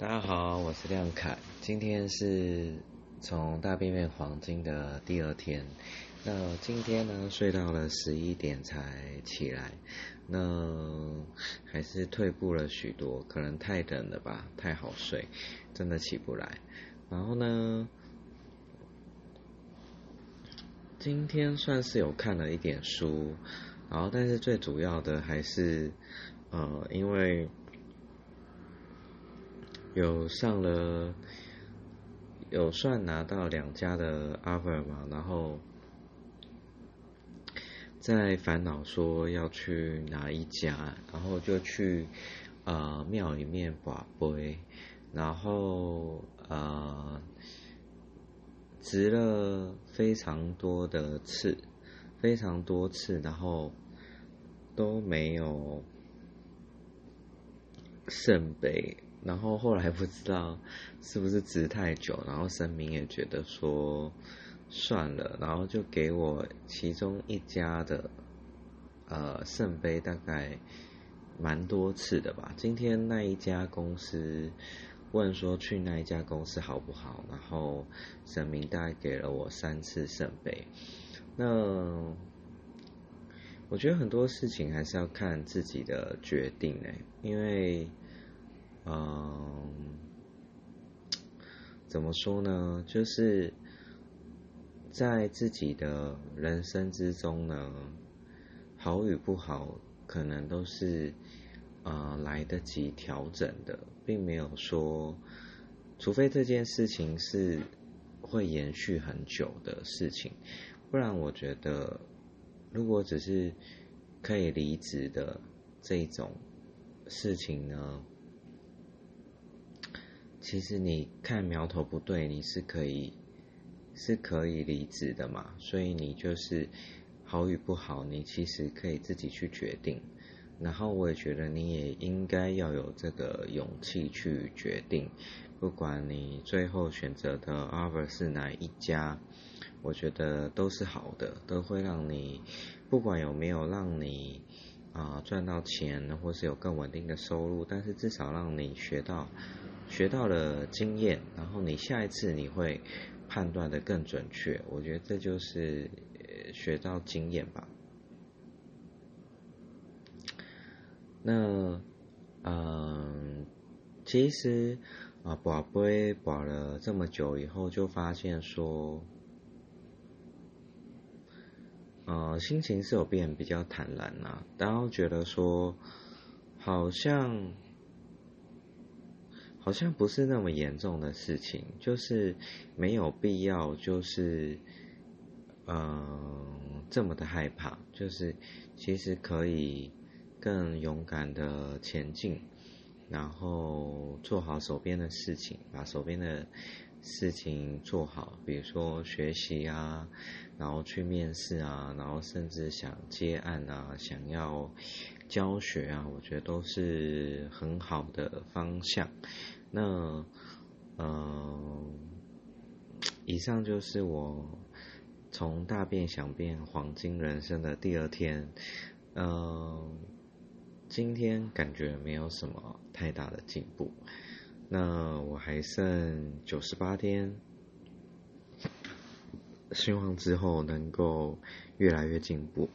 大家好，我是亮凯。今天是从大便变黄金的第二天。那今天呢，睡到了十一点才起来。那还是退步了许多，可能太冷了吧，太好睡，真的起不来。然后呢，今天算是有看了一点书，然后但是最主要的还是呃，因为。有上了，有算拿到两家的 offer 嘛，然后在烦恼说要去哪一家，然后就去呃庙里面把杯，然后呃值了非常多的次，非常多次，然后都没有圣杯。然后后来不知道是不是值太久，然后神明也觉得说算了，然后就给我其中一家的呃圣杯，大概蛮多次的吧。今天那一家公司问说去那一家公司好不好，然后神明大概给了我三次圣杯。那我觉得很多事情还是要看自己的决定诶，因为。嗯，怎么说呢？就是在自己的人生之中呢，好与不好，可能都是呃来得及调整的，并没有说，除非这件事情是会延续很久的事情，不然我觉得，如果只是可以离职的这种事情呢？其实你看苗头不对，你是可以是可以离职的嘛。所以你就是好与不好，你其实可以自己去决定。然后我也觉得你也应该要有这个勇气去决定，不管你最后选择的 offer 是哪一家，我觉得都是好的，都会让你不管有没有让你啊赚到钱，或是有更稳定的收入，但是至少让你学到。学到了经验，然后你下一次你会判断的更准确。我觉得这就是学到经验吧。那，嗯，其实啊，宝贝保了这么久以后，就发现说，呃，心情是有变比较坦然呐，然后觉得说，好像。好像不是那么严重的事情，就是没有必要，就是嗯这么的害怕，就是其实可以更勇敢的前进，然后做好手边的事情，把手边的事情做好，比如说学习啊，然后去面试啊，然后甚至想接案啊，想要教学啊，我觉得都是很好的方向。那，嗯，以上就是我从大变想变黄金人生的第二天，嗯，今天感觉没有什么太大的进步，那我还剩九十八天，希望之后能够越来越进步。